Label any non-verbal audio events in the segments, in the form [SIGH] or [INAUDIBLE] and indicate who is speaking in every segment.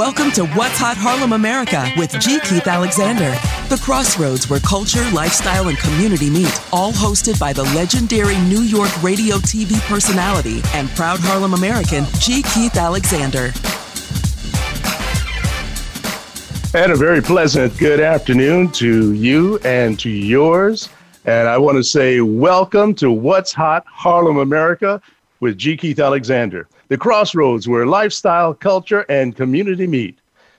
Speaker 1: Welcome to What's Hot Harlem America with G. Keith Alexander, the crossroads where culture, lifestyle, and community meet, all hosted by the legendary New York radio TV personality and proud Harlem American, G. Keith Alexander.
Speaker 2: And a very pleasant good afternoon to you and to yours. And I want to say welcome to What's Hot Harlem America with G. Keith Alexander the crossroads where lifestyle, culture, and community meet.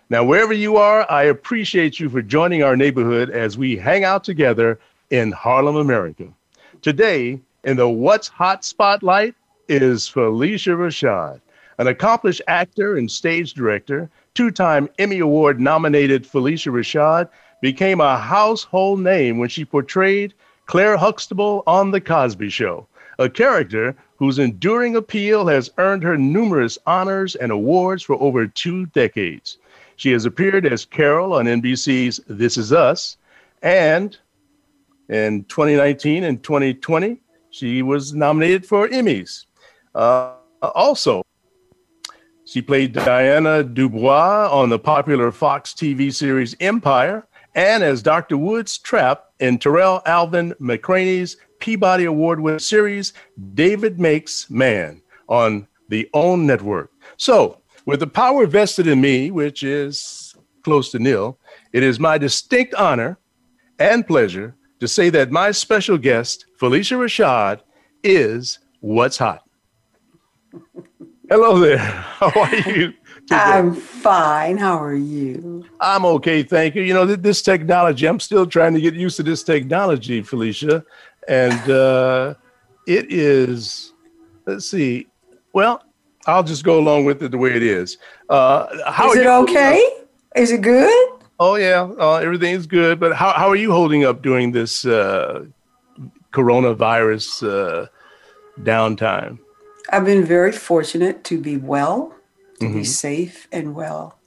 Speaker 2: Now, wherever you are, I appreciate you for joining our neighborhood as we hang out together in Harlem, America. Today, in the What's Hot spotlight, is Phylicia Rashad, an accomplished actor and stage director. Two time Emmy Award nominated Phylicia Rashad became a household name when she portrayed Claire Huxtable on The Cosby Show, a character whose enduring appeal has earned her numerous honors and awards for over two decades. She has appeared as Carol on NBC's This Is Us, and in 2019 and 2020, she was nominated for Emmys. Uh, also, she played Diana Dubois on the popular Fox TV series Empire and as Dr. Woods Trap in Tarell Alvin McCraney's Peabody Award winning series, David Makes Man, on the OWN network. So, with the power vested in me, which is close to nil, it is my distinct honor and pleasure to say that my special guest, Phylicia Rashad, is What's Hot. [LAUGHS] Hello there. How are you?
Speaker 3: I'm fine. How are you?
Speaker 2: I'm okay, thank you. You know, this technology, I'm still trying to get used to this technology, Phylicia. And uh, it is, let's see, well, I'll just go along with it the way it is. Uh,
Speaker 3: how is it okay? Is it good?
Speaker 2: Oh, yeah, uh, is good. But how, how are you holding up during this uh, coronavirus uh, downtime?
Speaker 3: I've been very fortunate to be well to mm-hmm. be safe and well.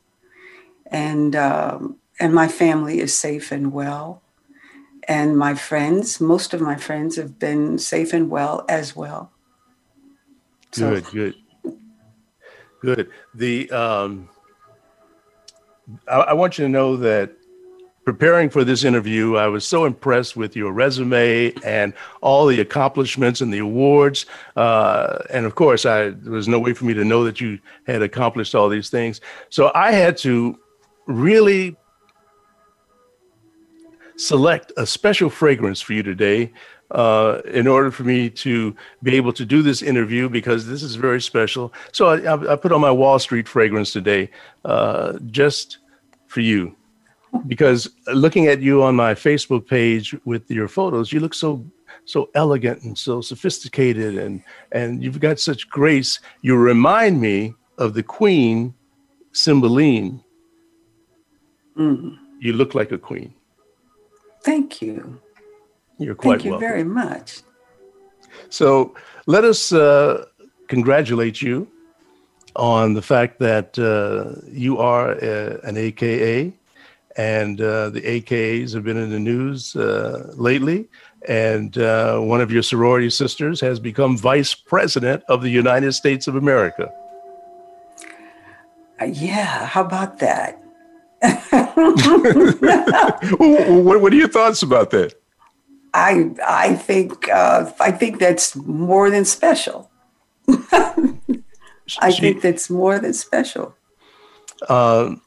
Speaker 3: And, um, and my family is safe and well. And my friends, most of my friends have been safe and well as well.
Speaker 2: So, good, good, good. The, um, I, I want you to know that preparing for this interview, I was so impressed with your resume and all the accomplishments and the awards. Uh, and of course, I, there was no way for me to know that you had accomplished all these things. So I had to really select a special fragrance for you today uh, in order for me to be able to do this interview because this is very special. So I, I put on my Wall Street fragrance today uh, just for you because looking at you on my Facebook page with your photos, you look so so elegant and so sophisticated and and you've got such grace. You remind me of the queen Cymbeline. Mm. You look like a queen.
Speaker 3: Thank you.
Speaker 2: You're quite
Speaker 3: Thank you
Speaker 2: welcome.
Speaker 3: very much.
Speaker 2: So let us uh, congratulate you on the fact that uh, you are uh, a, an AKA and uh, the AKAs have been in the news uh, lately. And uh, one of your sorority sisters has become vice president of the United States of America.
Speaker 3: Uh, yeah, how about that?
Speaker 2: [LAUGHS] what, what, are your thoughts about that?
Speaker 3: I I think uh, I think that's more than special. [LAUGHS] I she, think that's more than special. Um,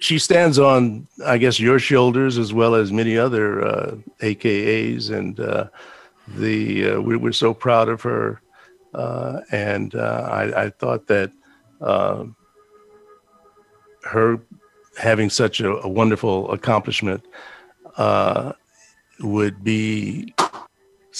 Speaker 2: she stands on, I guess, your shoulders as well as many other uh, AKAs, and uh, the uh, we, we're so proud of her. Uh, and uh, I, I, thought that um, her having such a, a wonderful accomplishment uh, would be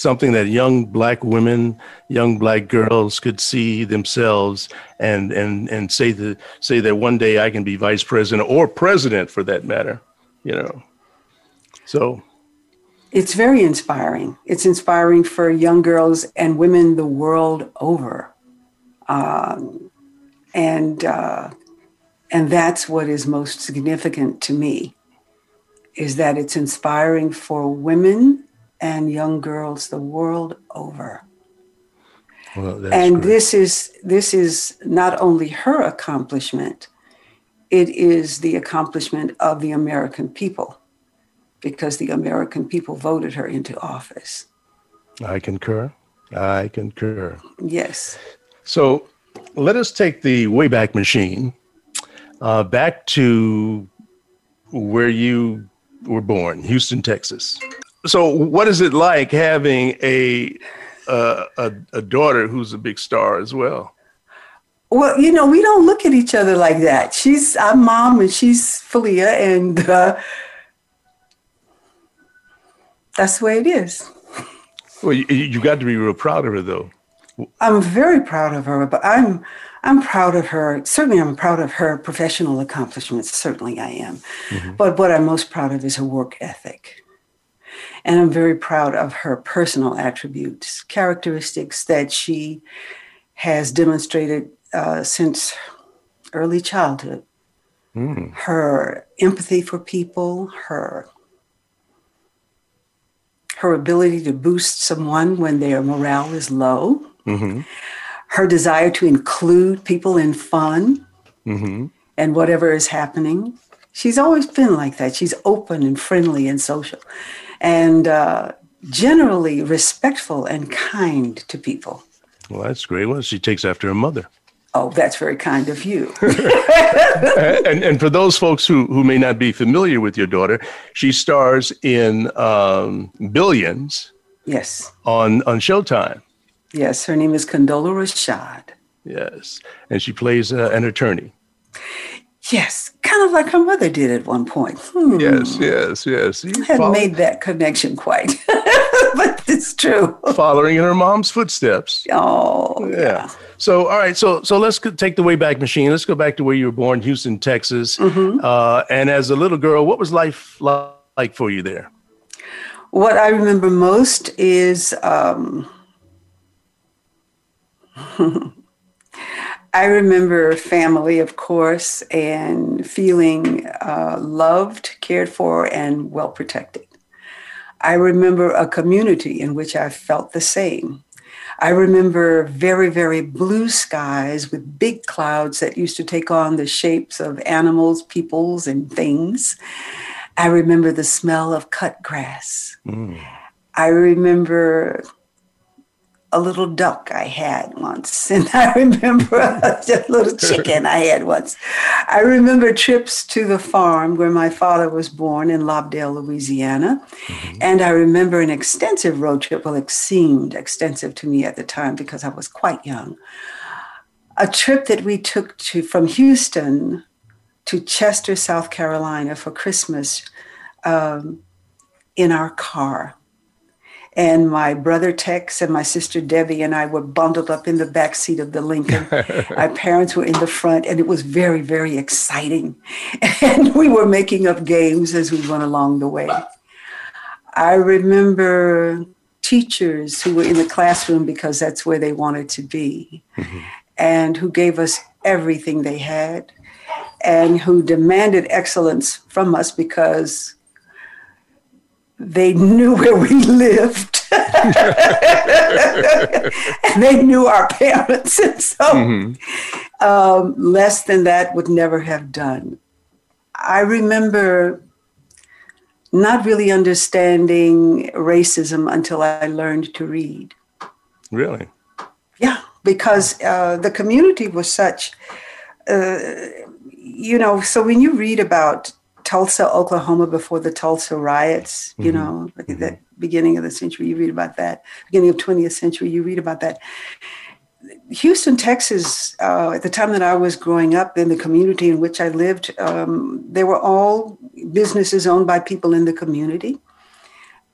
Speaker 2: something that young black women, young black girls could see themselves and and and say that say that one day I can be vice president or president for that matter, you know. So
Speaker 3: it's very inspiring. It's inspiring for young girls and women the world over, um, and uh, and that's what is most significant to me, is that it's inspiring for women and young girls the world over. Well, and great. this is this is not only her accomplishment, it is the accomplishment of the American people, because the American people voted her into office.
Speaker 2: I concur. I concur.
Speaker 3: Yes.
Speaker 2: So let us take the Wayback Machine uh, back to where you were born, Houston, Texas so what is it like having a, uh, a a, daughter who's a big star as well
Speaker 3: well you know we don't look at each other like that she's our mom and she's Falia, and uh, that's the way it is
Speaker 2: well you, you got to be real proud of her though
Speaker 3: i'm very proud of her but i'm I'm proud of her. Certainly, I'm proud of her professional accomplishments. Certainly, I am. Mm-hmm. But what I'm most proud of is her work ethic. And I'm very proud of her personal attributes, characteristics that she has demonstrated uh, since early childhood. Mm. Her empathy for people, her her ability to boost someone when their morale is low, mm-hmm. her desire to include people in fun mm-hmm. and whatever is happening, She's always been like that. She's open and friendly and social and uh, generally respectful and kind to people.
Speaker 2: Well, that's great. Well, she takes after her mother.
Speaker 3: Oh, that's very kind of you. [LAUGHS] [LAUGHS] and,
Speaker 2: and for those folks who, who may not be familiar with your daughter, she stars in um, Billions.
Speaker 3: Yes.
Speaker 2: On, on Showtime.
Speaker 3: Yes, her name is Condola Rashad.
Speaker 2: Yes, and she plays uh, an attorney.
Speaker 3: Yes, kind of like her mother did at one point.
Speaker 2: Hmm. Yes, yes, yes. You
Speaker 3: I hadn't made that connection quite, [LAUGHS] but it's true.
Speaker 2: Following in her mom's footsteps.
Speaker 3: Oh, yeah.
Speaker 2: yeah. So, all right. So, so let's take the way back machine. Let's go back to where you were born, Houston, Texas. Mm-hmm. Uh, and as a little girl, what was life like for you there?
Speaker 3: What I remember most is. Um, [LAUGHS] I remember family, of course, and feeling uh, loved, cared for, and well protected. I remember a community in which I felt the same. I remember very, very blue skies with big clouds that used to take on the shapes of animals, peoples, and things. I remember the smell of cut grass. Mm. I remember a little duck I had once, [LAUGHS] and I remember a [LAUGHS] little chicken I had once. I remember trips to the farm where my father was born in Lobdell, Louisiana, mm-hmm. and I remember an extensive road trip. Well, it seemed extensive to me at the time because I was quite young. A trip that we took to from Houston to Chester, South Carolina, for Christmas um, in our car and my brother Tex and my sister Debbie and I were bundled up in the back seat of the Lincoln. [LAUGHS] Our parents were in the front, and it was very, very exciting. [LAUGHS] And we were making up games as we went along the way. I remember teachers who were in the classroom because that's where they wanted to be mm-hmm. and who gave us everything they had and who demanded excellence from us because they knew where we lived and [LAUGHS] they knew our parents [LAUGHS] and so mm-hmm. um, less than that would never have done i remember not really understanding racism until i learned to read
Speaker 2: really
Speaker 3: yeah because uh, the community was such uh, you know so when you read about Tulsa, Oklahoma, before the Tulsa riots, you mm-hmm. know, like at the mm-hmm. beginning of the century, you read about that. Beginning of 20th century, you read about that. Houston, Texas, uh, at the time that I was growing up in the community in which I lived, um, they were all businesses owned by people in the community.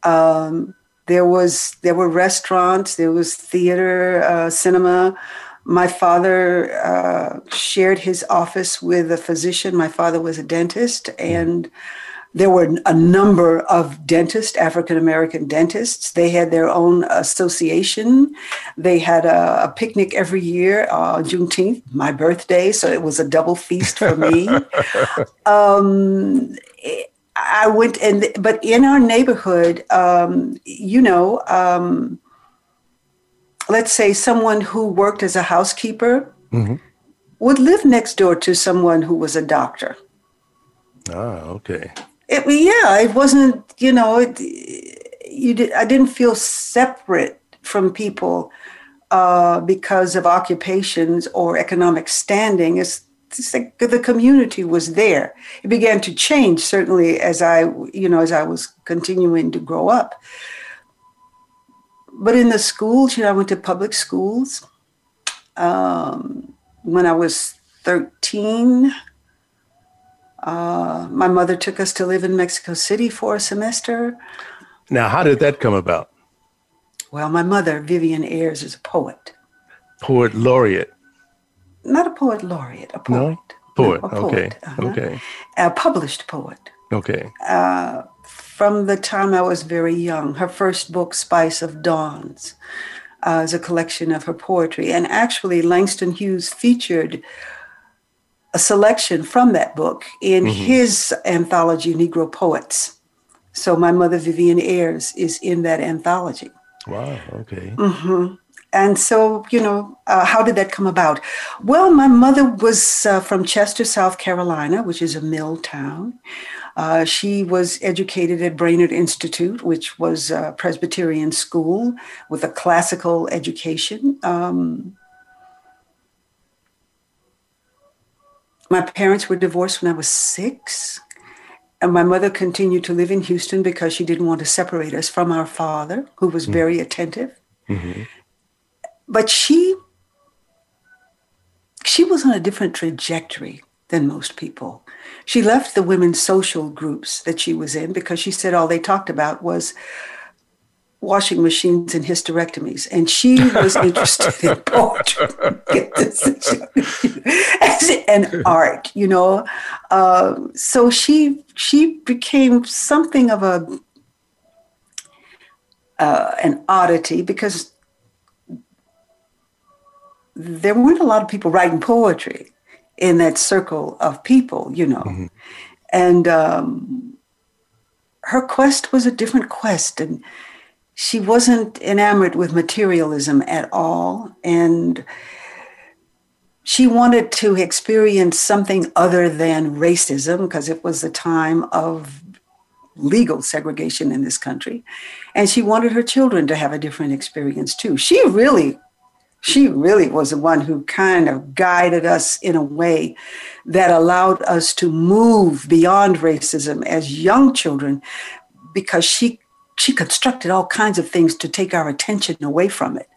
Speaker 3: Um, there was there were restaurants, there was theater, uh, cinema, my father uh, shared his office with a physician. My father was a dentist, and there were a number of dentists, African American dentists. They had their own association. They had a, a picnic every year, uh, Juneteenth, my birthday, so it was a double feast for me. [LAUGHS] um, I went and, but in our neighborhood, um, you know, um, let's say someone who worked as a housekeeper mm-hmm. would live next door to someone who was a doctor.
Speaker 2: Ah, okay.
Speaker 3: It, yeah, it wasn't, you know, it, you did, I didn't feel separate from people uh, because of occupations or economic standing. It's, it's like the community was there. It began to change certainly as I, you know, as I was continuing to grow up but in the schools, you know, I went to public schools. Um, when I was 13, uh, my mother took us to live in Mexico City for a semester.
Speaker 2: Now, how did that come about?
Speaker 3: Well, my mother, Vivian Ayers, is a poet.
Speaker 2: Poet laureate.
Speaker 3: Not a poet laureate, a poet.
Speaker 2: No? Poet. No, a poet. Okay. Uh-huh. Okay. A
Speaker 3: published poet.
Speaker 2: Okay.
Speaker 3: Uh, from the time I was very young. Her first book, Spice of Dawns, uh, is a collection of her poetry. And actually, Langston Hughes featured a selection from that book in mm-hmm. his anthology, Negro Poets. So my mother, Vivian Ayers, is in that anthology.
Speaker 2: Wow, okay.
Speaker 3: Mm-hmm. And so, you know, uh, how did that come about? Well, my mother was uh, from Chester, South Carolina, which is a mill town. Uh, she was educated at Brainerd Institute, which was a Presbyterian school with a classical education. Um, my parents were divorced when I was six. And my mother continued to live in Houston because she didn't want to separate us from our father, who was mm-hmm. very attentive. Mm-hmm. But she she was on a different trajectory than most people. She left the women's social groups that she was in because she said all they talked about was washing machines and hysterectomies. And she was [LAUGHS] interested in poetry and art, you know. Uh, so she she became something of a uh, an oddity because there weren't a lot of people writing poetry in that circle of people, you know. Mm-hmm. And um, her quest was a different quest, and she wasn't enamored with materialism at all. And she wanted to experience something other than racism because it was the time of legal segregation in this country. And she wanted her children to have a different experience too. She really she really was the one who kind of guided us in a way that allowed us to move beyond racism as young children because she she constructed all kinds of things to take our attention away from it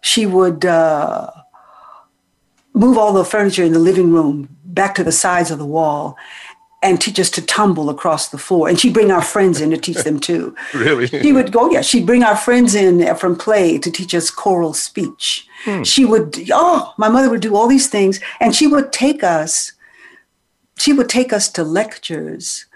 Speaker 3: she would uh, move all the furniture in the living room back to the sides of the wall and teach us to tumble across the floor. And she'd bring our friends in to teach them too.
Speaker 2: [LAUGHS] really?
Speaker 3: She would go, yeah, she'd bring our friends in from play to teach us choral speech. Hmm. She would, oh, my mother would do all these things. And she would take us, she would take us to lectures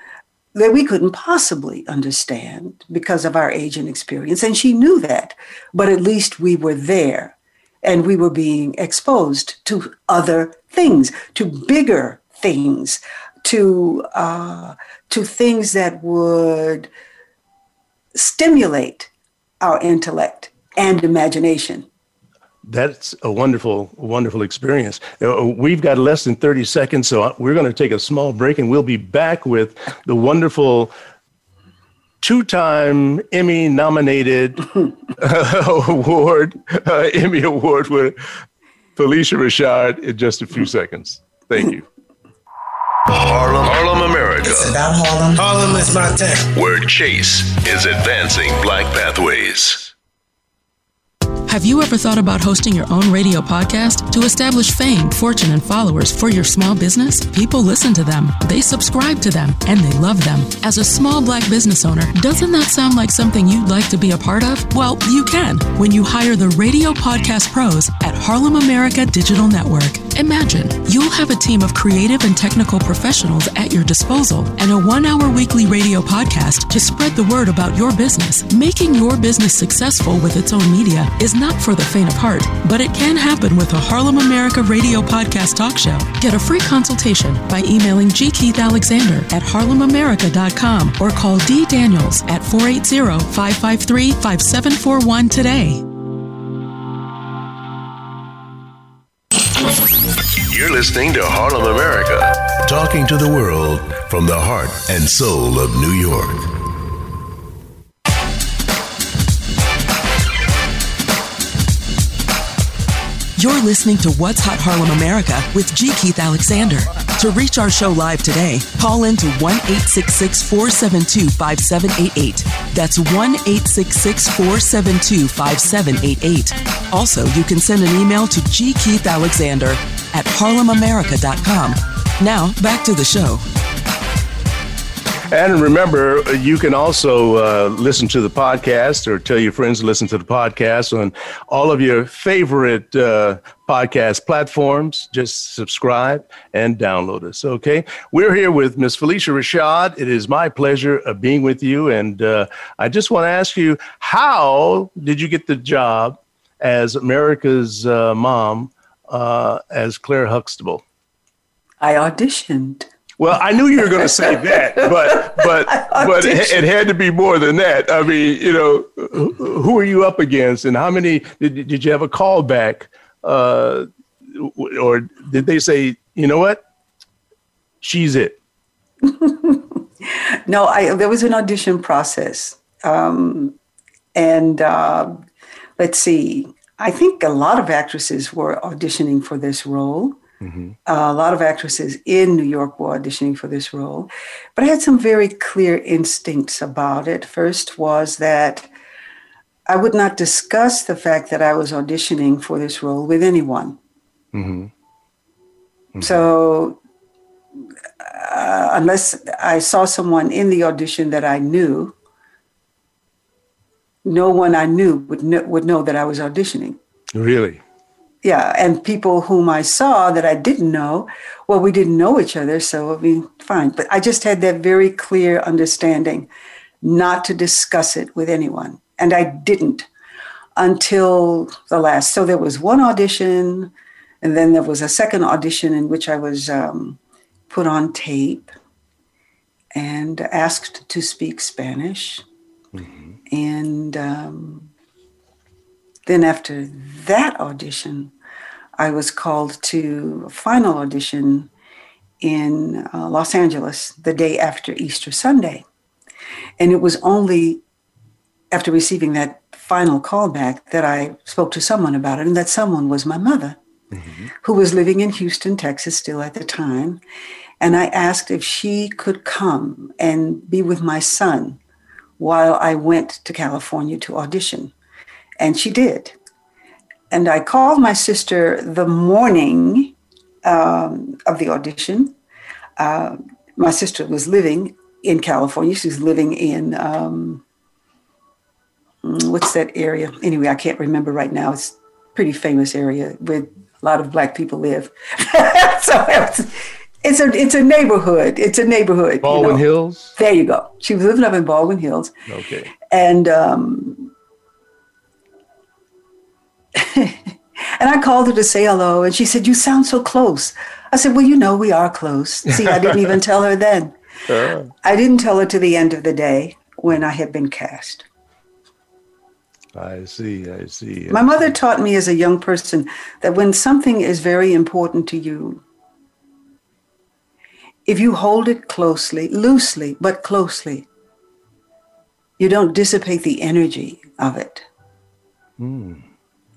Speaker 3: that we couldn't possibly understand because of our age and experience. And she knew that. But at least we were there and we were being exposed to other things, to bigger things to uh, to things that would stimulate our intellect and imagination.
Speaker 2: That's a wonderful, wonderful experience. Uh, we've got less than 30 seconds, so we're going to take a small break and we'll be back with the wonderful two time Emmy nominated [LAUGHS] award, uh, Emmy Award with Phylicia Rashad in just a few seconds. Thank you. Harlem, Harlem, America. It's
Speaker 1: about Harlem. Harlem is my town. Where Chase is advancing Black pathways. Have you ever thought about hosting your own radio podcast to establish fame, fortune, and followers for your small business? People listen to them, they subscribe to them, and they love them. As a small black business owner, doesn't that sound like something you'd like to be a part of? Well, you can when you hire the radio podcast pros at Harlem America Digital Network. Imagine you'll have a team of creative and technical professionals at your disposal and a one hour weekly radio podcast to spread the word about your business. Making your business successful with its own media is not for the faint of heart, but it can happen with a Harlem America radio podcast talk show. Get a free consultation by emailing G. Keith Alexander at harlemamerica.com or call D. Daniels at 480 553 5741 today. listening to Harlem America, talking to the world from the heart and soul of New York. You're listening to What's Hot Harlem America with G. Keith Alexander. To reach our show live today, call in to 1 866 472 5788. That's 1 866 472 5788. Also, you can send an email to G. Keith Alexander at harlemamerica.com. Now, back to the show.
Speaker 2: And remember, you can also uh, listen to the podcast or tell your friends to listen to the podcast on all of your favorite uh, podcast platforms. Just subscribe and download us, okay? We're here with Miss Phylicia Rashad. It is my pleasure of being with you. And uh, I just want to ask you how did you get the job as America's uh, Mom uh, as Claire Huxtable?
Speaker 3: I auditioned.
Speaker 2: Well, I knew you were going to say that, [LAUGHS] but but but it, had to be more than that. I mean, you know, who are you up against, and how many did, did you have a callback, uh, or did they say, you know what, she's it?
Speaker 3: [LAUGHS] no, I, there was an audition process, um, and uh, let's see, I think a lot of actresses were auditioning for this role. Mm-hmm. Uh, a lot of actresses in New York were auditioning for this role, but I had some very clear instincts about it. First was that I would not discuss the fact that I was auditioning for this role with anyone. Mm-hmm. Mm-hmm. So, uh, unless I saw someone in the audition that I knew, no one I knew would know, would know that I was auditioning.
Speaker 2: Really?
Speaker 3: Yeah, and people whom I saw that I didn't know, well, we didn't know each other, so I mean, fine. But I just had that very clear understanding not to discuss it with anyone, and I didn't until the last. So there was one audition, and then there was a second audition in which I was um, put on tape and asked to speak Spanish and um, then after that audition, I was called to a final audition in uh, Los Angeles the day after Easter Sunday. And it was only after receiving that final callback that I spoke to someone about it, and that someone was my mother, mm-hmm. who was living in Houston, Texas, still at the time. And I asked if she could come and be with my son while I went to California to audition. And she did. And I called my sister the morning um, of the audition. Uh, my sister was living in California. She was living in, um, mm, what's that area? Anyway, I can't remember right now. It's a pretty famous area where a lot of black people live. [LAUGHS] so it's a it's a neighborhood. It's a neighborhood.
Speaker 2: Baldwin you know. Hills.
Speaker 3: There you go. She was living up in Baldwin Hills. Okay. And um, [LAUGHS] and I called her to say hello, and she said, "You sound so close." I said, "Well, you know, we are close." See, I didn't even tell her then. [LAUGHS] Uh. I didn't tell her to the end of the day when I had been cast.
Speaker 2: I see, I see.
Speaker 3: My mother taught me as a young person that when something is very important to you, if you hold it closely, loosely, but closely, you don't dissipate the energy of it. Mm.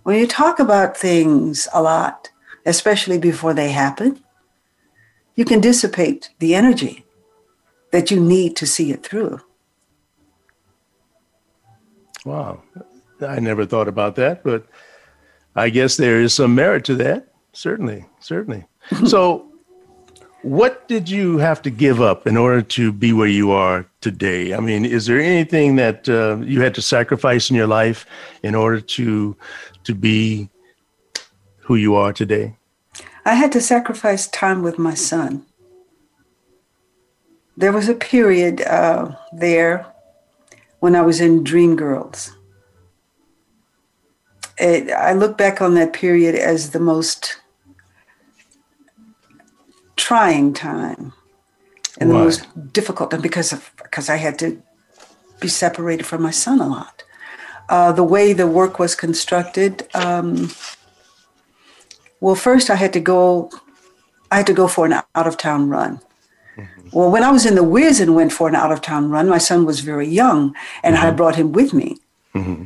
Speaker 3: When you talk about things a lot, especially before they happen, you can dissipate the energy that you need to see it through.
Speaker 2: Wow. I never thought about that, but I guess there is some merit to that. Certainly, certainly. [LAUGHS] so, what did you have to give up in order to be where you are today? I mean, is there anything that uh, you had to sacrifice in your life in order to to be who you are today?
Speaker 3: I had to sacrifice time with my son. There was a period uh, there when I was in Dreamgirls. I look back on that period as the most trying time and Why? the most difficult time because of because I had to be separated from my son a lot. Uh, the way the work was constructed, um, well, first I had to go. I had to go for an out of town run. Mm-hmm. Well, when I was in the Wiz and went for an out of town run, my son was very young, and mm-hmm. I brought him with me. Mm-hmm.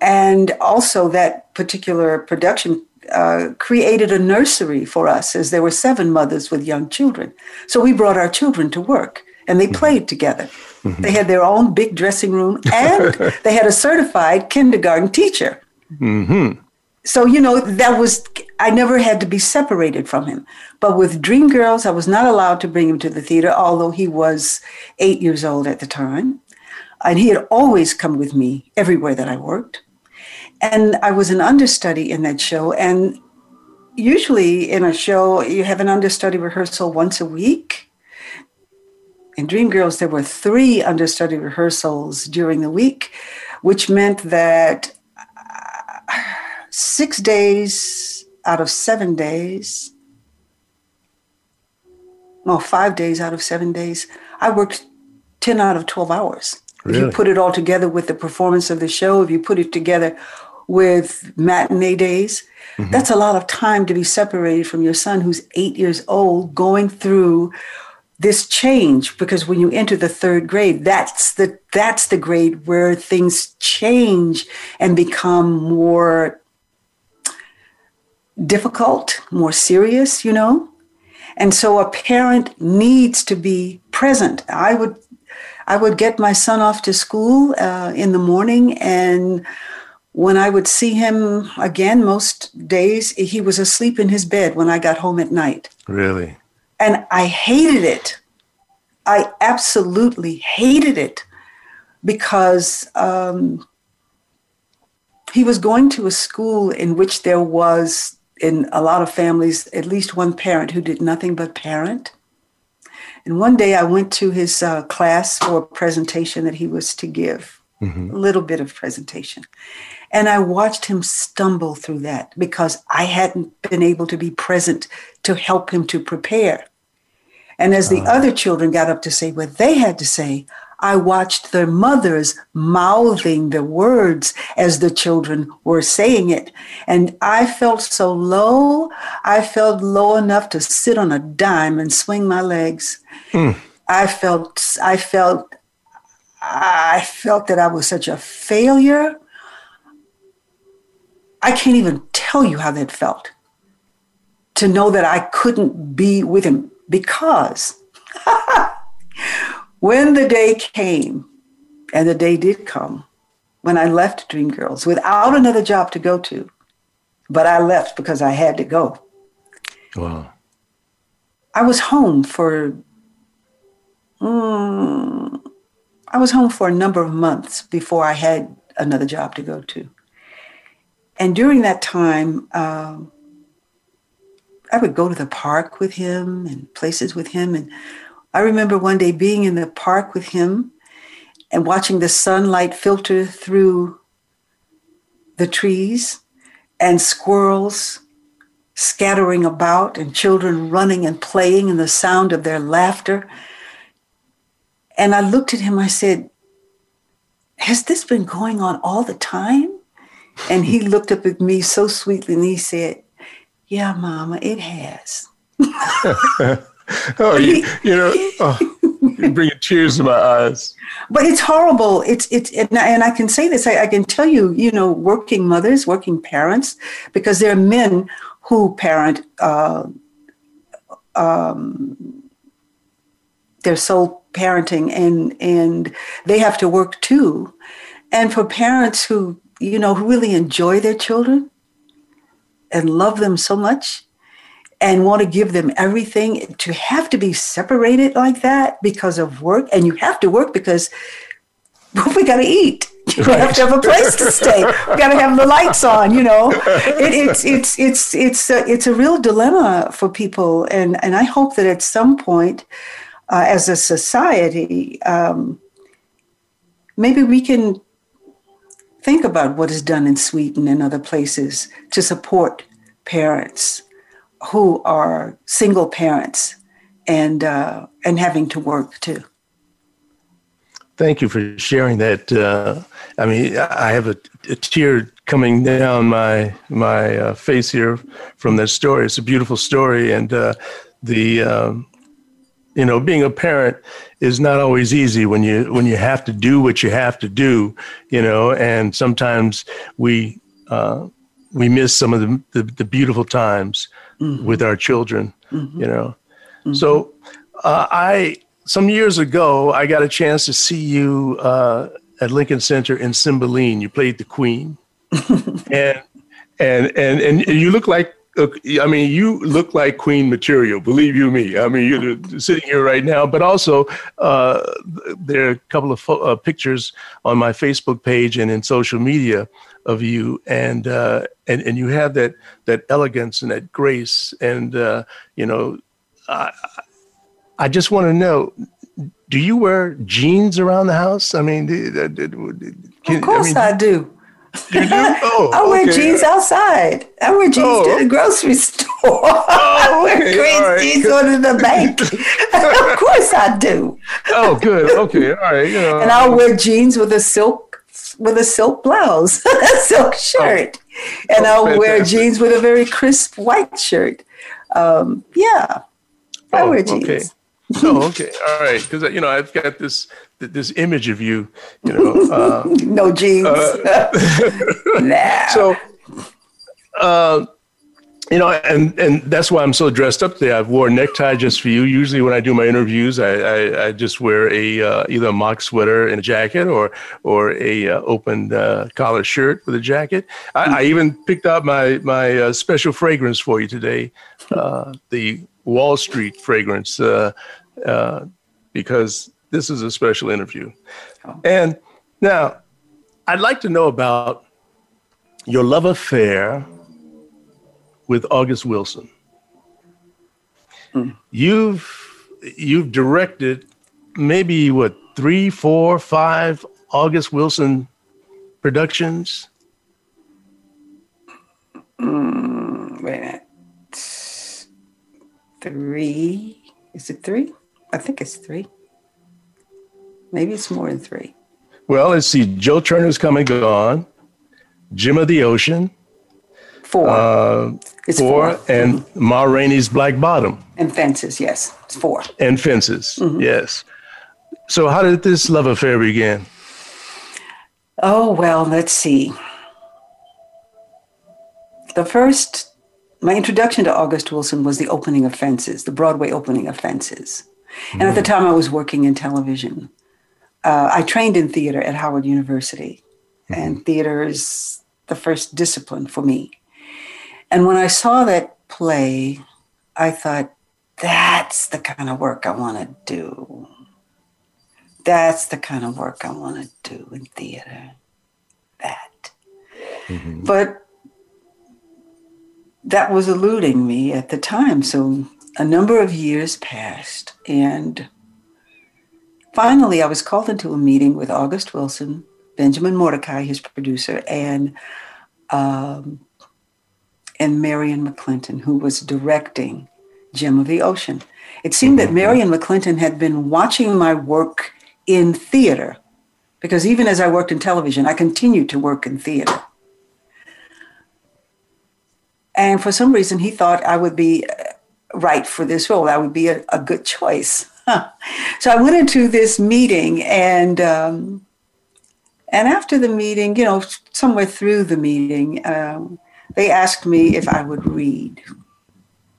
Speaker 3: And also, that particular production uh, created a nursery for us as there were seven mothers with young children. So we brought our children to work and they mm-hmm. played together. Mm-hmm. They had their own big dressing room [LAUGHS] and they had a certified kindergarten teacher. Mm-hmm. So, you know, that was, I never had to be separated from him. But with Dream Girls, I was not allowed to bring him to the theater, although he was eight years old at the time. And he had always come with me everywhere that I worked. And I was an understudy in that show. And usually in a show, you have an understudy rehearsal once a week. In Dreamgirls, there were three understudy rehearsals during the week, which meant that uh, six days out of seven days, well, five days out of seven days, I worked 10 out of 12 hours. Really? If you put it all together with the performance of the show, if you put it together with matinee days. Mm-hmm. That's a lot of time to be separated from your son who's eight years old going through this change because when you enter the third grade that's the that's the grade where things change and become more difficult more serious you know and so a parent needs to be present i would i would get my son off to school uh, in the morning and when I would see him again, most days, he was asleep in his bed when I got home at night.
Speaker 2: Really?
Speaker 3: And I hated it. I absolutely hated it because um, he was going to a school in which there was, in a lot of families, at least one parent who did nothing but parent. And one day I went to his uh, class for a presentation that he was to give, mm-hmm. a little bit of presentation. And I watched him stumble through that because I hadn't been able to be present to help him to prepare. And as the uh, other children got up to say what they had to say, I watched their mothers mouthing the words as the children were saying it. And I felt so low. I felt low enough to sit on a dime and swing my legs. Hmm. I felt, I felt, I felt that I was such a failure. I can't even tell you how that felt to know that I couldn't be with him because [LAUGHS] when the day came, and the day did come when I left Dreamgirls without another job to go to, but I left because I had to go. Wow. I was home for, mm, I was home for a number of months before I had another job to go to and during that time, uh, I would go to the park with him and places with him. And I remember one day being in the park with him and watching the sunlight filter through the trees and squirrels scattering about and children running and playing and the sound of their laughter. And I looked at him, I said, Has this been going on all the time? And he looked up at me so sweetly and he said, Yeah, Mama, it has. [LAUGHS]
Speaker 2: oh, you, you know, oh, you bring tears to my eyes.
Speaker 3: But it's horrible. It's it's and I, and I can say this. I, I can tell you, you know, working mothers, working parents, because there are men who parent. Uh, um, their sole parenting, and and they have to work too. And for parents who you know, who really enjoy their children and love them so much and want to give them everything to have to be separated like that because of work and you have to work because we got to eat you right. [LAUGHS] have to have a place to stay we got to have the lights on you know it, it's it's it's it's a, it's a real dilemma for people and and i hope that at some point uh, as a society um, maybe we can think about what is done in Sweden and other places to support parents who are single parents and uh, and having to work too.
Speaker 2: Thank you for sharing that. Uh, I mean, I have a, a, tear coming down my my uh, face here from that story. It's a beautiful story, and uh, the um, you know being a parent is not always easy when you when you have to do what you have to do, you know. And sometimes we uh, we miss some of the the, the beautiful times mm-hmm. with our children, mm-hmm. you know. Mm-hmm. So uh, I some years ago I got a chance to see you uh, at Lincoln Center in Cymbeline. You played the Queen, [LAUGHS] and and and and you look like look, I mean, you look like queen material, believe you me. I mean, you're sitting here right now, but also uh, there are a couple of fo- uh, pictures on my Facebook page and in social media of you, and uh, and and you have that that elegance and that grace, and uh, you know, I, I just want to know. Do you wear jeans around the house? I mean, did, did, did,
Speaker 3: can, of course I, mean, I do. You do? [LAUGHS] Oh, I wear okay. jeans outside. I wear jeans oh. to the grocery store. [LAUGHS] Oh, okay. I wear right. jeans to the bank. [LAUGHS] of course I do.
Speaker 2: Oh, good. Okay. All right. You know.
Speaker 3: And I'll um, wear jeans with a silk with a silk blouse, a silk oh, shirt. Oh. And I'll fantastic. wear jeans with a very crisp white shirt. Um, yeah. I oh, wear jeans. Okay.
Speaker 2: oh, okay. All right. Because, uh, you know, I've got this this image of you, you know. [LAUGHS] Uh,
Speaker 3: no jeans. Uh,
Speaker 2: [LAUGHS] [LAUGHS] nah. So, uh, you know, and and that's why I'm so dressed up today. I've worn necktie just for you. Usually, when I do my interviews, I I, I just wear a uh, either a mock sweater and a jacket, or or a uh, open uh, collar shirt with a jacket. I, mm-hmm. I even picked out my my uh, special fragrance for you today, uh, the Wall Street fragrance, uh, because this is a special interview. Oh. And now, I'd like to know about your love affair with August Wilson. Mm. You've you've directed maybe what three, four, five August Wilson productions.
Speaker 3: Mm, wait a minute. Three? Is it three? I think it's three. Maybe it's more than three.
Speaker 2: Well, let's see. Joe Turner's come and gone. Gem of the Ocean.
Speaker 3: Four. Uh,
Speaker 2: it's four, four. And mm-hmm. Ma Rainey's Black Bottom.
Speaker 3: And Fences, yes. It's four.
Speaker 2: And Fences, mm-hmm. yes. So, how did this love affair begin?
Speaker 3: Oh, well, let's see. The first, my introduction to August Wilson was the opening of Fences, the Broadway opening of Fences. And mm at the mm. time, I was working in television uh, I trained in theater at Howard University, mm-hmm. and theater is the first discipline for me. And when I saw that play, I thought, that's the kind of work I want to do. That's the kind of work I want to do in theater. That. Mm-hmm. But that was eluding me at the time. So a number of years passed, and Finally, I was called into a meeting with August Wilson, Benjamin Mordecai, his producer, and um, and Marion McClinton, who was directing Gem of the Ocean. It seemed that mm-hmm. Marion McClinton had been watching my work in theater, because even as I worked in television, I continued to work in theater. And for some reason, he thought I would be uh, right for this role. I would be a, a good choice. [LAUGHS] so I went into this meeting, and um, and after the meeting, you know, somewhere through the meeting, um, they asked me if I would read. It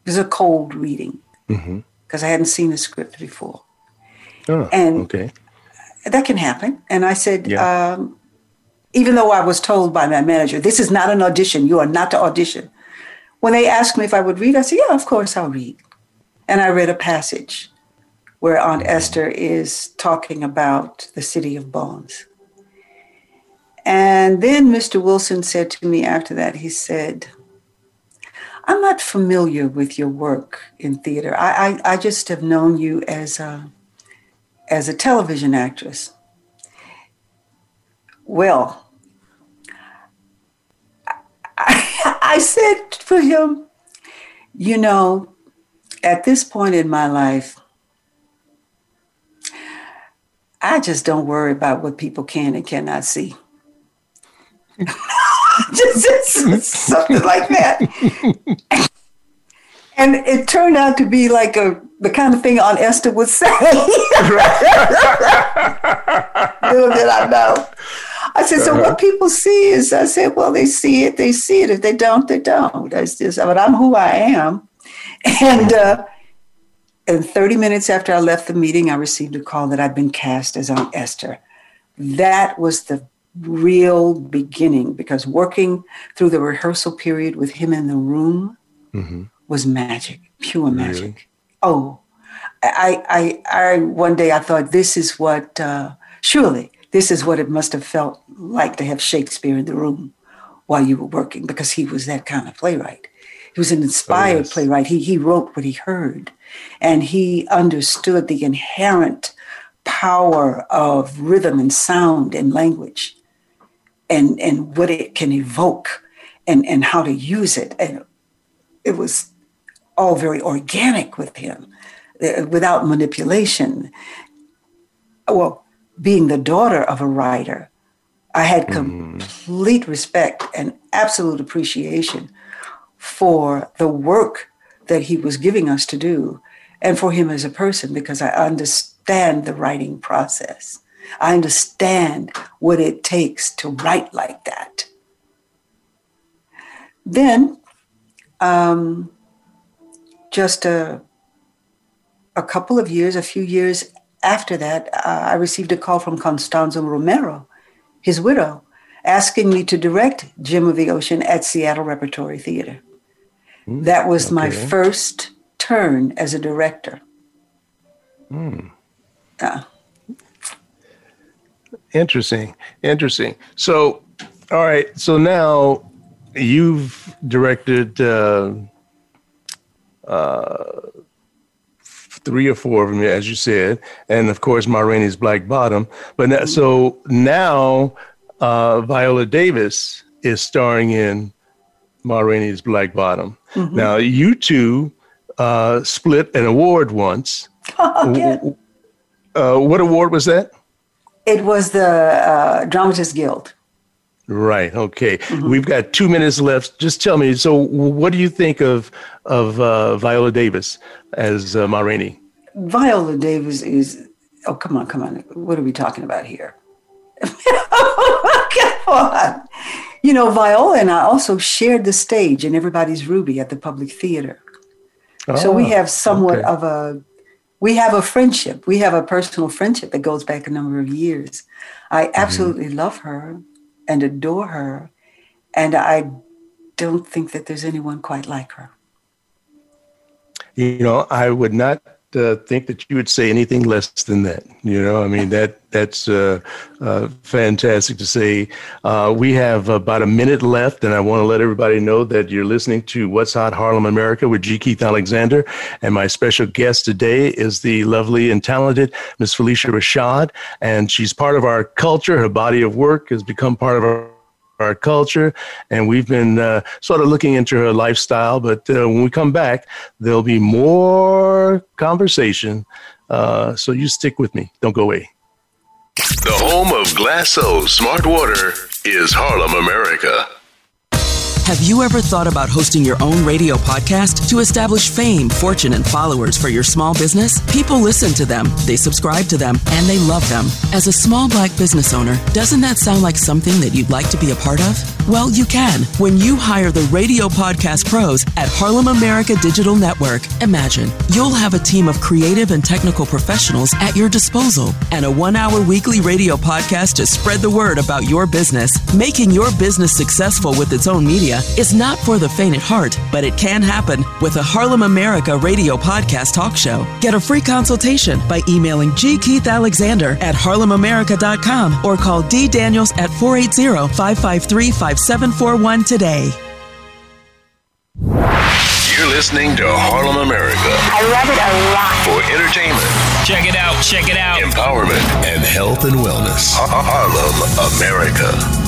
Speaker 3: was a cold reading because mm-hmm. I hadn't seen the script before. Oh, and okay. That can happen. And I said, yeah. um, even though I was told by my manager, this is not an audition, you are not to audition. When they asked me if I would read, I said, yeah, of course I'll read. And I read a passage where Aunt Esther is talking about the city of bones. And then Mr. Wilson said to me after that, he said, I'm not familiar with your work in theater. I, I, I just have known you as a, as a television actress. Well, I, [LAUGHS] I said to him, you know, at this point in my life, I just don't worry about what people can and cannot see. [LAUGHS] just, just something like that. [LAUGHS] and it turned out to be like a the kind of thing Aunt Esther would say. [LAUGHS] Little did I know. I said, so uh-huh. what people see is, I said, well, they see it, they see it. If they don't, they don't. That's just, but I'm who I am. And uh, and 30 minutes after I left the meeting, I received a call that I'd been cast as Aunt Esther. That was the real beginning because working through the rehearsal period with him in the room mm-hmm. was magic, pure magic. Oh, I, I, I, one day I thought this is what, uh, surely this is what it must have felt like to have Shakespeare in the room while you were working because he was that kind of playwright. He was an inspired oh, yes. playwright. He, he wrote what he heard and he understood the inherent power of rhythm and sound and language and, and what it can evoke and, and how to use it. And it was all very organic with him uh, without manipulation. Well, being the daughter of a writer, I had mm-hmm. complete mm. respect and absolute appreciation for the work that he was giving us to do and for him as a person because I understand the writing process. I understand what it takes to write like that. Then, um, just a, a couple of years, a few years after that, uh, I received a call from Constanza Romero, his widow, asking me to direct Gem of the Ocean at Seattle Repertory Theater. Mm, that was okay. my first turn as a director. Mm.
Speaker 2: interesting. Interesting. So, all right. So now you've directed uh, uh, three or four of them, as you said, and of course, Ma Rainey's Black Bottom. But now, so now, uh, Viola Davis is starring in Ma Rainey's Black Bottom. Mm-hmm. Now, you two uh, split an award once. [LAUGHS] Oh, yeah. uh, what award was that?
Speaker 3: It was the uh, Dramatists Guild.
Speaker 2: Right. Okay. Mm-hmm. We've got two minutes left. Just tell me. So, what do you think of of uh, Viola Davis as uh, Ma Rainey?
Speaker 3: Viola Davis is. Oh, come on, come on. What are we talking about here? [LAUGHS] come on you know, Viola and I also shared the stage in Everybody's Ruby at the Public Theater. Oh, so we ah, have somewhat okay. of a we have a friendship. We have a personal friendship that goes back a number of years. I mm-hmm. absolutely mm-hmm. love her and adore her, and I don't think that there's anyone quite like her.
Speaker 2: You know, I would not uh, think that you would say anything less than that. You know, I mean that that's uh, uh, fantastic to say. Uh, we have about a minute left, and I want to let everybody know that you're listening to What's Hot Harlem America with G. Keith Alexander, and my special guest today is the lovely and talented Miss Phylicia Rashad, and she's part of our culture. Her body of work has become part of our our culture, and we've been uh, sort of looking into her lifestyle. But uh, when we come back, there'll be more conversation. Uh, so you stick with me. Don't go away.
Speaker 4: The home of Glacéau Smart Water is Harlem, America.
Speaker 5: Have you ever thought about hosting your own radio podcast to establish fame, fortune, and followers for your small business? People listen to them, they subscribe to them, and they love them. As a small black business owner, doesn't that sound like something that you'd like to be a part of? Well, you can when you hire the radio podcast pros at Harlem America Digital Network. Imagine you'll have a team of creative and technical professionals at your disposal and a one hour weekly radio podcast to spread the word about your business, making your business successful with its own media is not for the faint at heart, but it can happen with a Harlem America radio podcast talk show. Get a free consultation by emailing G. Keith Alexander at harlemamerica.com or call D. Daniels at 480 553 5741 today.
Speaker 4: You're listening to Harlem America. I love
Speaker 6: it a lot.
Speaker 4: For entertainment.
Speaker 7: Check it out, check it out.
Speaker 4: Empowerment and health and wellness. Harlem America.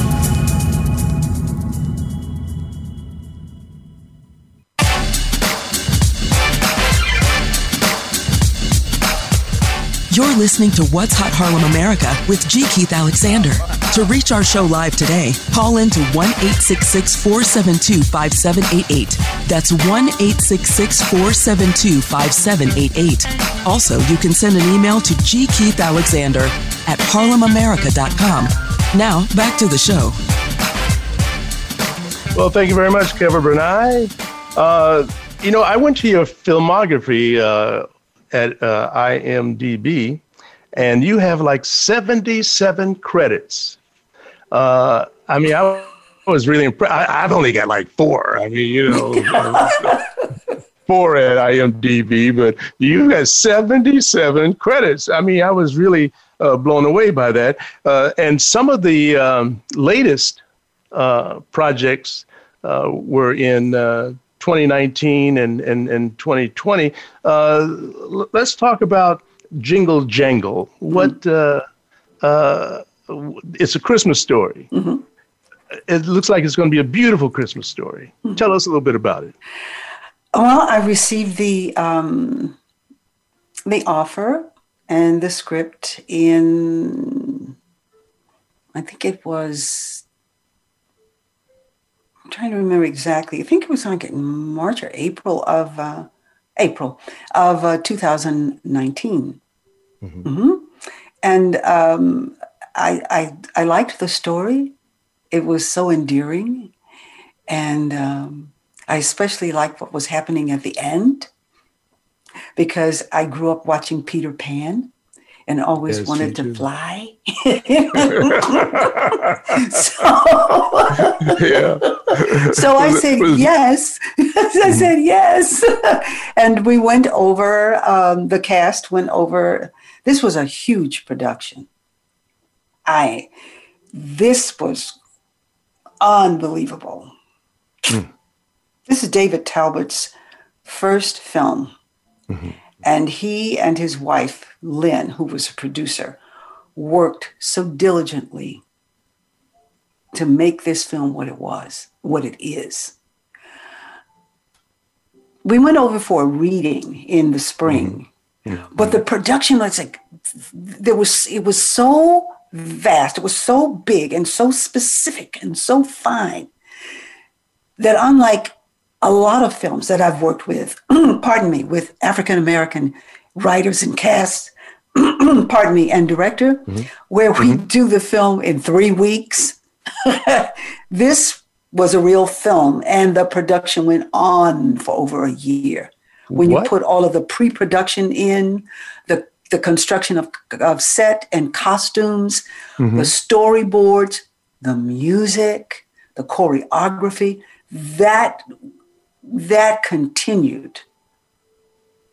Speaker 5: You're listening to What's Hot Harlem America with G. Keith Alexander. To reach our show live today, call in to 1 866 472 5788. That's 1 866 472 5788. Also, you can send an email to G. Keith Alexander at harlemamerica.com. Now, back to the show.
Speaker 2: Well, thank you very much, Kevin Brunei. Uh, you know, I went to your filmography uh, at uh, IMDb, and you have like 77 credits. Uh, I mean, I was really impressed. I, have only got like four. I mean, you know, [LAUGHS] four at IMDb, but you got 77 credits. I mean, I was really uh, blown away by that. Uh, and some of the um, latest uh, projects uh, were in uh, 2019 and, and, and 2020. Uh, let's talk about Jingle Jangle. What, mm-hmm. uh, uh, it's a Christmas story. Mm-hmm. It looks like it's going to be a beautiful Christmas story. Mm-hmm. Tell us a little bit about it.
Speaker 3: Well, I received the, um, the offer and the script in, I think it was I'm trying to remember exactly. I think it was like March or April of uh, April of uh, 2019. Mm-hmm. Mm-hmm. And um, I, I, I liked the story. It was so endearing, and um, I especially liked what was happening at the end because I grew up watching Peter Pan, and always yes, wanted to fly. [LAUGHS] [LAUGHS] so, so I said yes. [LAUGHS] I mm-hmm. said yes, and we went over. Um, the cast went over. This was a huge production. I, this was unbelievable. Mm. This is David Talbot's first film. Mm-hmm. And he and his wife, Lynn, who was a producer, worked so diligently to make this film what it was, what it is. We went over for a reading in the spring, mm-hmm. but the production was like there was it was so vast, it was so big and so specific and so fine that unlike a lot of films that I've worked with, [CLEARS THROAT] pardon me, with African American writers and casts, [CLEARS THROAT] pardon me, and director, mm-hmm. where we mm-hmm. do the film in three weeks. [LAUGHS] this was a real film, and the production went on for over a year. When what? you put all of the pre production in, the the construction of, of set and costumes, mm-hmm. the storyboards, the music, the choreography, that that continued.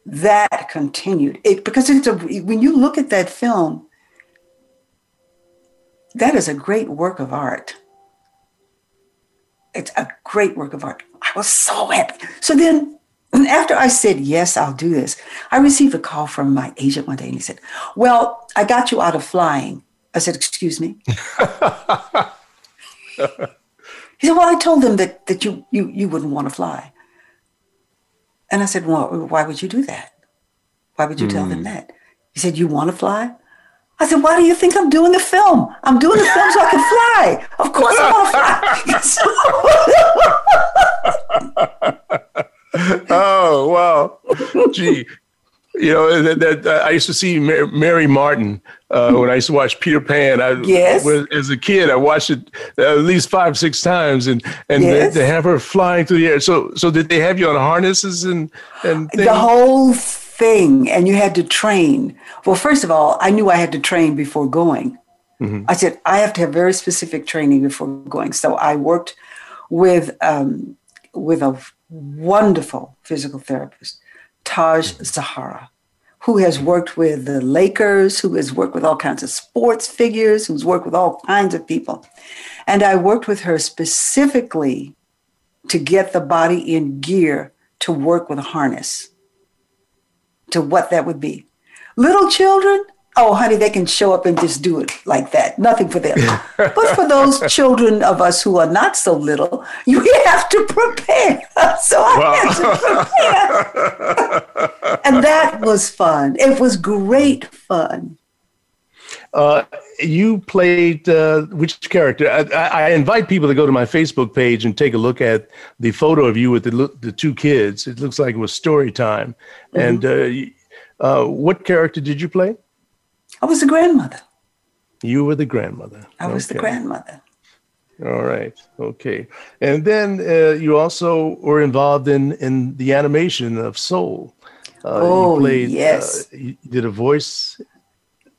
Speaker 3: That continued. It, because it's a, when you look at that film, that is a great work of art. It's a great work of art. I was so happy. So then, after I said, Yes, I'll do this, I received a call from my agent one day and he said, Well, I got you out of flying. I said, Excuse me. [LAUGHS] he said, Well, I told them that, that you, you, you wouldn't want to fly. And I said, well, why would you do that? Why would you mm. tell them hmm. that? He said, you want to fly? I said, why do you think I'm doing the film? I'm doing the film so I can fly. Of course I
Speaker 2: want to fly. [LAUGHS] oh, wow. Gee, you know that, that uh, I used to see Mary, Mary Martin uh, when I used to watch Peter Pan. I,
Speaker 3: yes.
Speaker 2: as a kid, I watched it at least five, six times, and and yes. they, have her flying through the air. So so did they have you on harnesses and and things?
Speaker 3: the whole thing, and you had to train. Well, first of all, I knew I had to train before going. Mm-hmm. I said I have to have very specific training before going. So I worked with um, with a wonderful physical therapist Taj Zahara, who has worked with the Lakers, who has worked with all kinds of sports figures, who's worked with all kinds of people. And I worked with her specifically to get the body in gear to work with a harness, to what that would be. Little children, oh, honey, they can show up and just do it like that. Nothing for them. [LAUGHS] but for those children of us who are not so little, you have to prepare. [LAUGHS] So I wow. had to prepare. [LAUGHS] and that was fun. It was great fun.
Speaker 2: Uh, you played uh, which character? I, I, invite people to go to my Facebook page and take a look at the photo of you with the, the two kids. It looks like it was story time. Mm-hmm. And uh, uh what character did you play?
Speaker 3: I was the grandmother.
Speaker 2: You were the grandmother.
Speaker 3: I okay. was the grandmother.
Speaker 2: All right. Okay. And then uh, you also were involved in in the animation of Soul.
Speaker 3: Uh, oh played, uh, yes.
Speaker 2: Uh, you did a voice.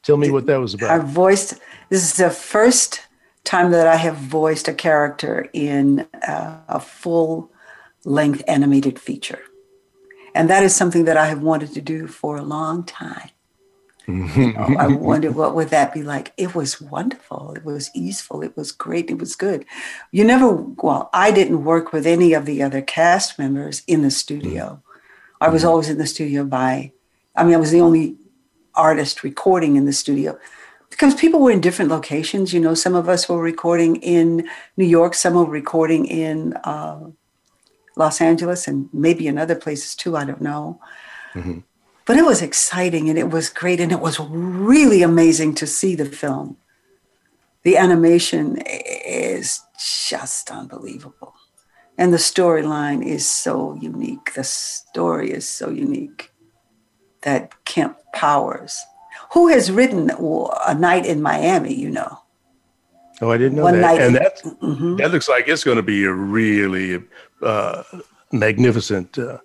Speaker 2: Tell me did, what that was about. I
Speaker 3: voiced. This is the first time that I have voiced a character in a full length animated feature, and that is something that I have wanted to do for a long time you know, I [LAUGHS] wonder what would that be like. It was wonderful. It was easeful. It was great. It was good. You never well, I didn't work with any of the other cast members in the studio. Mm-hmm. I was mm. always in the studio by I mean I was the only artist recording in the studio because people were in different locations. You know, some of us were recording in New York, some were recording in uh, Los Angeles, and maybe in other places too. I don't know. Mm-hmm. But it was exciting and it was great and it was really amazing to see the film. The animation is just unbelievable. And the storyline is so unique. The story is so unique that Kemp Powers, who has written A Night in Miami, you know.
Speaker 2: Oh, I didn't know One that. Night and in, mm-hmm. that looks like it's going to be a really uh, magnificent uh,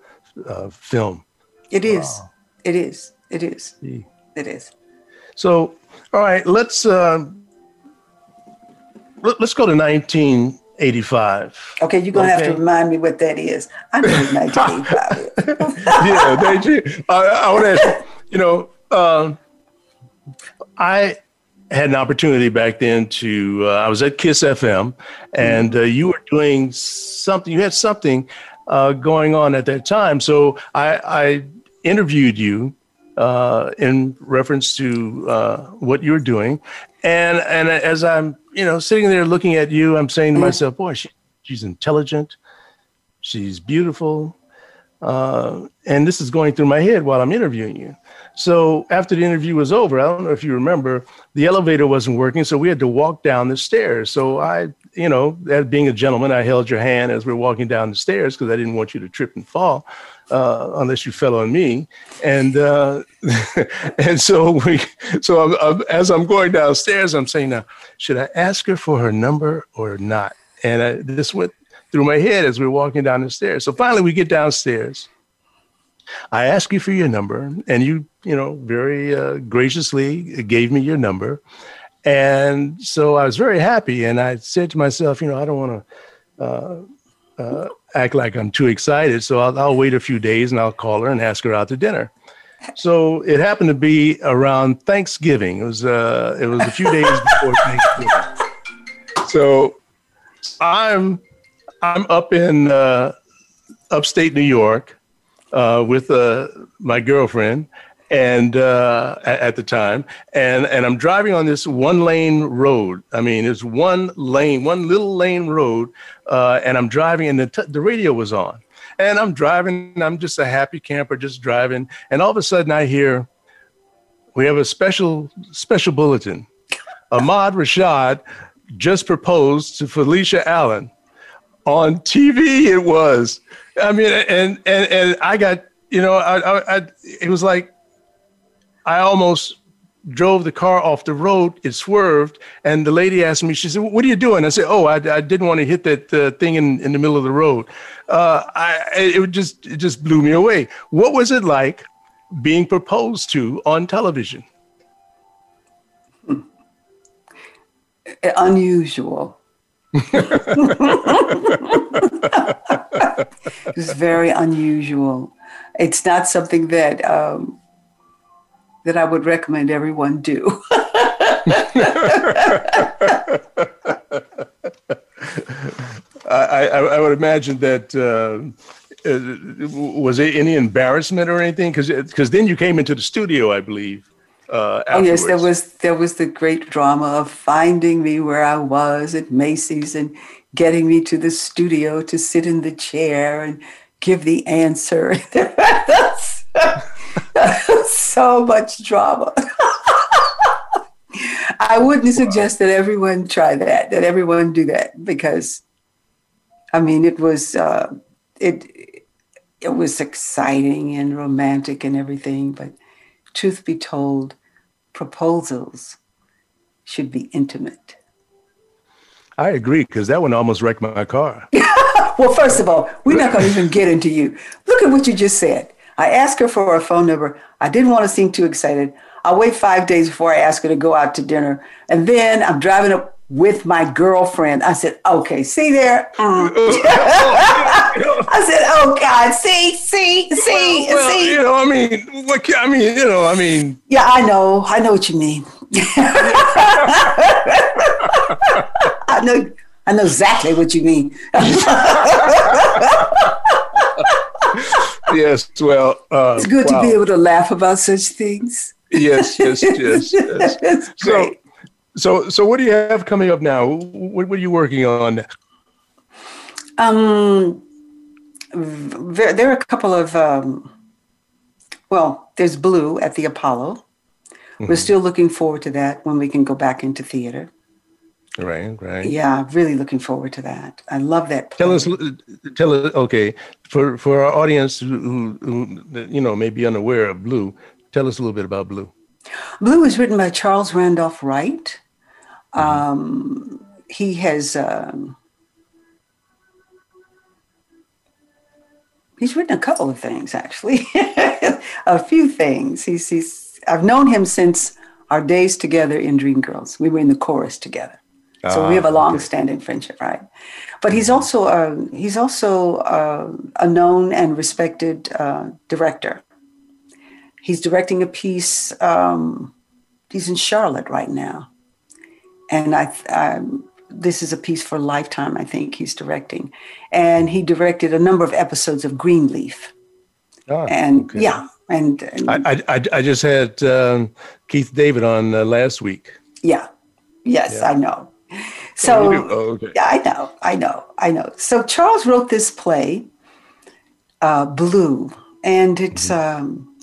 Speaker 2: uh, film.
Speaker 3: It is. Wow. It is. It is. Yeah. Hmm. It is.
Speaker 2: So, all right, let's uh, let, us go to 1985. Okay, you're gonna okay. have to remind me what that
Speaker 3: is. I know 1985. yeah, [LAUGHS] thank you.
Speaker 2: I, I want to ask. You know, uh, I had an opportunity back then to uh, I was at Kiss FM, and hmm. uh, you were doing something. You had something uh, going on at that time, so I, I interviewed you uh, in reference to uh, what you're doing, and and as I'm you know sitting there looking at you, I'm saying to mm-hmm. myself, boy, she, she's intelligent, she's beautiful, uh, and this is going through my head while I'm interviewing you. So after the interview was over, I don't know if you remember, the elevator wasn't working, so we had to walk down the stairs. So I, you know, being a gentleman, I held your hand as we are walking down the stairs because I didn't want you to trip and fall uh, unless you fell on me. And uh, [LAUGHS] and so we, so I'm, I'm, as I'm going downstairs, I'm saying, now, should I ask her for her number or not? And I, this went through my head as we are walking down the stairs. So finally, we get downstairs. I ask you for your number, and you, you know, very uh, graciously gave me your number. And so I was very happy, and I said to myself, you know, I don't want to. Uh, uh, act like I'm too excited. So I'll, I'll, wait a few days and I'll call her and ask her out to dinner. So it happened to be around Thanksgiving. It was uh, it was a few days before Thanksgiving. So I'm I'm up in uh, upstate New York uh, with uh, my girlfriend, and uh, at the time, and and I'm driving on this one lane road. I mean, it's one lane, one little lane road, uh, and I'm driving, and the t- the radio was on, and I'm driving. I'm just a happy camper, just driving, and all of a sudden I hear, we have a special special bulletin. Ahmad Rashad just proposed to Phylicia Allen on TV. It was, I mean, and and and I got you know, I, I, I, it was like I almost drove the car off the road. It swerved, and the lady asked me, she said, "What are you doing?" I said, "Oh, I, I didn't want to hit that uh, thing in, in the middle of the road." Uh, I, it just it just blew me away. What was it like being proposed to on television? [LAUGHS]
Speaker 3: Unusual. [LAUGHS] [LAUGHS] it was very unusual. It's not something that. Um, that I would recommend everyone do. [LAUGHS]
Speaker 2: I, I, I, would imagine that uh, uh was it any embarrassment or anything? Because then you came into the studio, I believe.
Speaker 3: Uh, oh yes, there was there was the great drama of finding me where I was at Macy's and getting me to the studio to sit in the chair and give the answer. [LAUGHS] so much drama. [LAUGHS] I wouldn't suggest that everyone try that, that everyone do that, because I mean, it was uh, it it was exciting and romantic and everything, but truth be told, proposals should be intimate.
Speaker 2: I agree because that one almost wrecked my car. [LAUGHS]
Speaker 3: well, first of all, we're not going to even get into you. Look at what you just said. I asked her for a phone number. I didn't want to seem too excited. I'll wait five days before I ask her to go out to dinner. And then I'm driving up with my girlfriend. I said, okay, see there? [LAUGHS] [LAUGHS] I said, oh God, see, see, see, well, well, see.
Speaker 2: You know, I mean, what, I mean, you know, I mean.
Speaker 3: Yeah, I know. I know what you mean. [LAUGHS] I know. I know exactly what you mean
Speaker 2: yes, well,
Speaker 3: uh, it's good wow. to be able to laugh about such things.
Speaker 2: Yes, yes, yes. [LAUGHS] yes. so, so, so, what do you have coming up now? What, what are you working on?
Speaker 3: Um, there, there are a couple of. Um, well, there's Blue at the Apollo. Mm-hmm. We're still looking forward to that when we can go back into theater.
Speaker 2: Right, right.
Speaker 3: Yeah, really looking forward to that. I love that.
Speaker 2: Play. Tell us, tell us. Okay, for for our audience who, who you know may be unaware of Blue, tell us a little bit about Blue.
Speaker 3: Blue was written by Charles Randolph Wright. Mm-hmm. Um, he has. Um, he's written a couple of things actually [LAUGHS] a few things he's, he's i've known him since our days together in dreamgirls we were in the chorus together so we uh, have a long-standing friendship, right? But he's also a, he's also a, a known and respected uh, director. He's directing a piece. Um, he's in Charlotte right now, and I, I um, this is a piece for Lifetime. I think he's directing, and he directed a number of episodes of Greenleaf. Oh, and okay. yeah, and, and
Speaker 2: I, I, I just had um, Keith David on uh, last week.
Speaker 3: Yeah. Yes, yeah. I know. So oh, okay. yeah, I know, I know, I know. So Charles wrote this play, uh, Blue, and it's mm-hmm. um,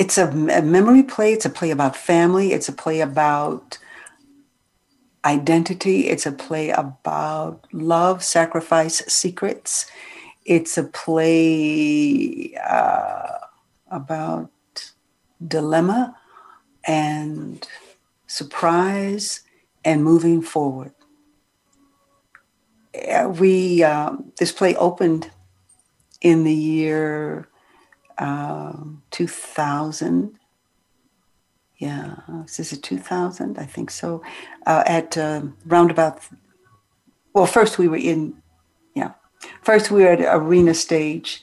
Speaker 3: it's a, a memory play. It's a play about family. It's a play about identity. It's a play about love, sacrifice, secrets. It's a play uh, about dilemma and surprise, and moving forward. Uh, we um, this play opened in the year um, 2000. Yeah, is it 2000? I think so. Uh, at um, roundabout, well, first we were in, yeah, first we were at Arena Stage,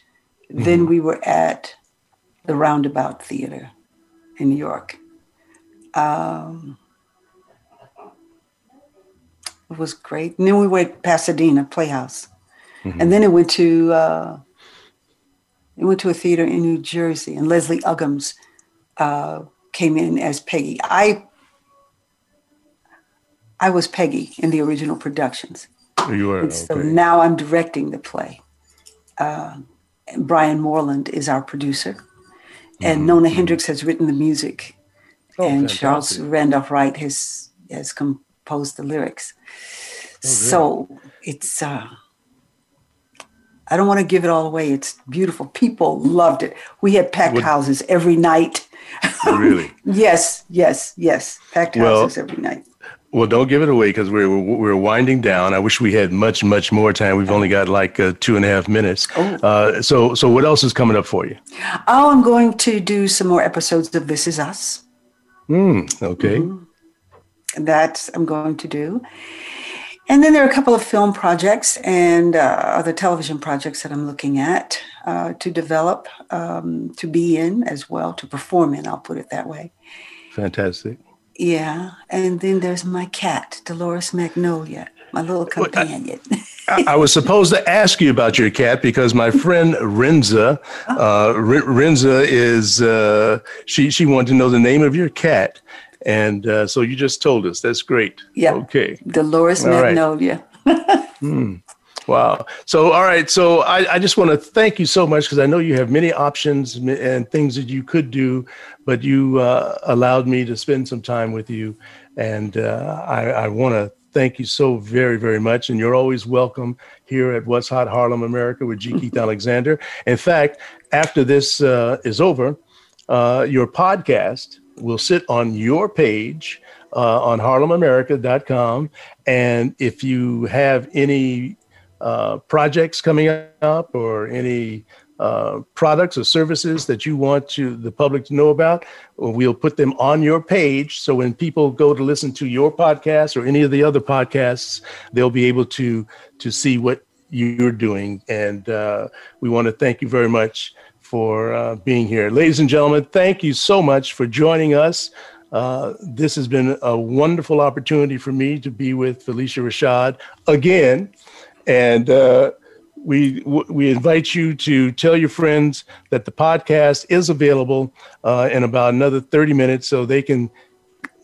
Speaker 3: mm-hmm. then we were at the Roundabout Theater in New York um, it was great. And then we went Pasadena Playhouse, mm-hmm. and then it went to uh, it went to a theater in New Jersey, and Leslie Uggams uh, came in as Peggy. I I was Peggy in the original productions. You were. so okay. now I'm directing the play. Uh, Brian Moreland is our producer, and mm-hmm. Nona mm-hmm. Hendryx has written the music Oh, and fantastic. Charles Randolph Wright has has composed the lyrics. Oh, so it's uh, I don't want to give it all away. It's beautiful. People loved it. We had packed what? houses every night. Really? [LAUGHS] yes, yes, yes. Packed well, houses every night.
Speaker 2: Well, don't give it away because we're we're winding down. I wish we had much much more time. We've only got like uh, two and a half minutes. Oh. Uh, so so what else is coming up for you?
Speaker 3: Oh, I'm going to do some more episodes of This Is Us.
Speaker 2: Mm, okay. Mm-hmm.
Speaker 3: That I'm going to do. And then there are a couple of film projects and uh, other television projects that I'm looking at uh, to develop, um, to be in as well, to perform in, I'll put it that way.
Speaker 2: Fantastic.
Speaker 3: Yeah. And then there's my cat, Dolores Magnolia my little companion. I,
Speaker 2: I, was supposed to ask you about your cat because my friend Renza, uh-huh. uh, Renza is uh, she she wanted to know the name of your cat, and uh, so you just told us. That's great.
Speaker 3: Yeah. Okay. Dolores All Magnolia. Right. [LAUGHS]
Speaker 2: mm. Wow. So, all right. So, I, I just want to thank you so much because I know you have many options and things that you could do, but you uh, allowed me to spend some time with you. And uh, I, I want to thank you so very, very much. And you're always welcome here at What's Hot Harlem America with G. Keith [LAUGHS] Alexander. In fact, after this uh, is over, uh, your podcast will sit on your page uh, on harlemamerica.com. And if you have any uh, projects coming up or any uh, products or services that you want to the public to know about, we'll put them on your page. So when people go to listen to your podcast or any of the other podcasts, they'll be able to to see what you're doing. And uh, we want to thank you very much for uh, being here, ladies and gentlemen. Thank you so much for joining us. Uh, this has been a wonderful opportunity for me to be with Phylicia Rashad again, and uh, we we invite you to tell your friends that the podcast is available uh, in about another 30 minutes so they can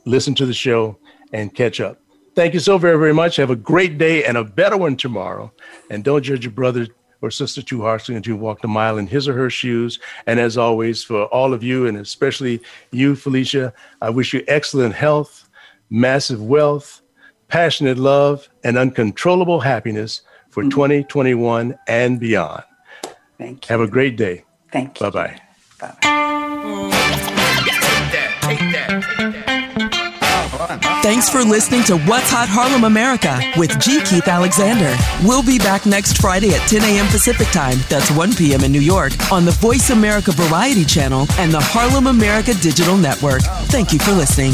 Speaker 2: listen to the show and catch up thank you so very very much have a great day and a better one tomorrow and don't judge your brother or sister too harshly until you walked a mile in his or her shoes and as always for all of you and especially you phylicia i wish you excellent health massive wealth passionate love and uncontrollable happiness for mm-hmm. 2021 and beyond. Thank you. Have a great day.
Speaker 3: Thank you.
Speaker 2: Bye-bye. Bye bye.
Speaker 5: Thanks for listening to What's Hot Harlem America with G. Keith Alexander. We'll be back next Friday at 10 a.m. Pacific Time, that's 1 p.m. in New York, on the Voice America Variety Channel and the Harlem America Digital Network. Thank you for listening.